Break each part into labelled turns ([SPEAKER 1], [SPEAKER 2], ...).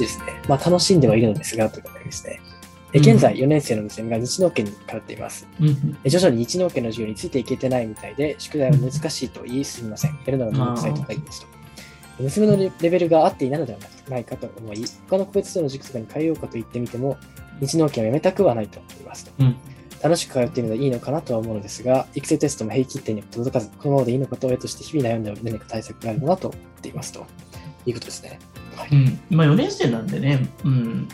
[SPEAKER 1] ですね。まあ、楽しんではいるのですが、ということですね。え現在、4年生の娘が日農研に通っています。
[SPEAKER 2] うん
[SPEAKER 1] え徐々に日農研の授業についていけてないみたいで、宿題は難しいと言いすみません。やるのがめんどくさいとか言いますと。娘のレレベルが合っていないのではないかと思い、他の個別の塾とかに通うかと言ってみても、日農研はやめたくはないと思いますと。
[SPEAKER 2] うん
[SPEAKER 1] 楽しく通っているのでいいのかなとは思うのですが、育成テストも平均点に届かず、このままでいいのかと親として日々悩んでおり何か対策があるのかと思っていますと。いうことですね。はい。
[SPEAKER 2] うん、今4年生なんでね、うん、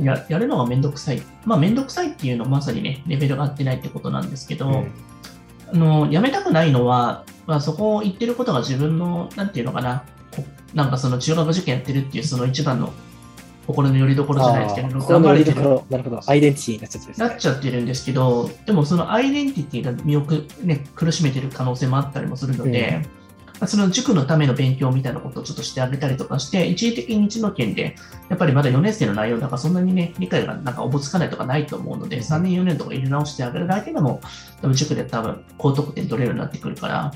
[SPEAKER 2] ややるのがめんどくさい。まあめんどくさいっていうのはまさにね、レベルが合ってないってことなんですけど、
[SPEAKER 1] うん
[SPEAKER 2] あのやめたくないのは、まあ、そこを言ってることが自分の、なんていうのかな、こなんかその中学受験やってるっていうその一番の心の拠り所じゃないですけど、
[SPEAKER 1] あー心の拠り
[SPEAKER 2] て
[SPEAKER 1] なるほど。アイデンティティになっちゃってですね。
[SPEAKER 2] なっちゃってるんですけど、でもそのアイデンティティが身をく、ね、苦しめてる可能性もあったりもするので、まあその塾のための勉強みたいなことをちょっとしてあげたりとかして、一時的に日の県で、やっぱりまだ4年生の内容だからそんなにね、理解がなんかおぼつかないとかないと思うので、3年、4年とか入れ直してあげるだけでも、多分塾で多分高得点取れるようになってくるから、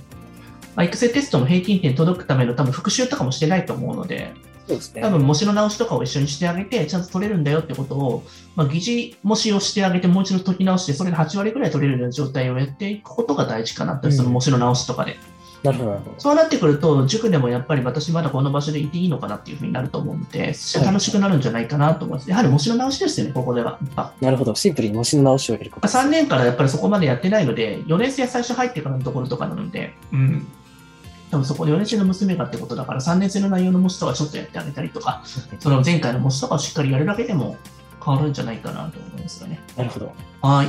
[SPEAKER 2] まあ、育成テストも平均点届くための多分復習とかもしてないと思うので、
[SPEAKER 1] そうですね。
[SPEAKER 2] 多分模試の直しとかを一緒にしてあげて、ちゃんと取れるんだよってことを、まあ、疑似模試をしてあげて、もう一度解き直して、それで8割ぐらい取れるような状態をやっていくことが大事かなと、
[SPEAKER 1] うん
[SPEAKER 2] その模試の直しとかで。
[SPEAKER 1] なるほど。
[SPEAKER 2] そうなってくると、塾でもやっぱり私まだこの場所でいていいのかなっていうふうになると思うので、楽しくなるんじゃないかなと思います。やはり模試の直しですよね、ここでは。
[SPEAKER 1] なるほど。シンプルに模試の直しをやることです。
[SPEAKER 2] 3年からやっぱりそこまでやってないので、4年生最初入ってからのところとかなので、うん。多分そこで4年生の娘がってことだから、3年生の内容の模試とかちょっとやってあげたりとか、その前回の模試とかをしっかりやるだけでも変わるんじゃないかなと思いますよね。
[SPEAKER 1] なるほど。
[SPEAKER 2] はい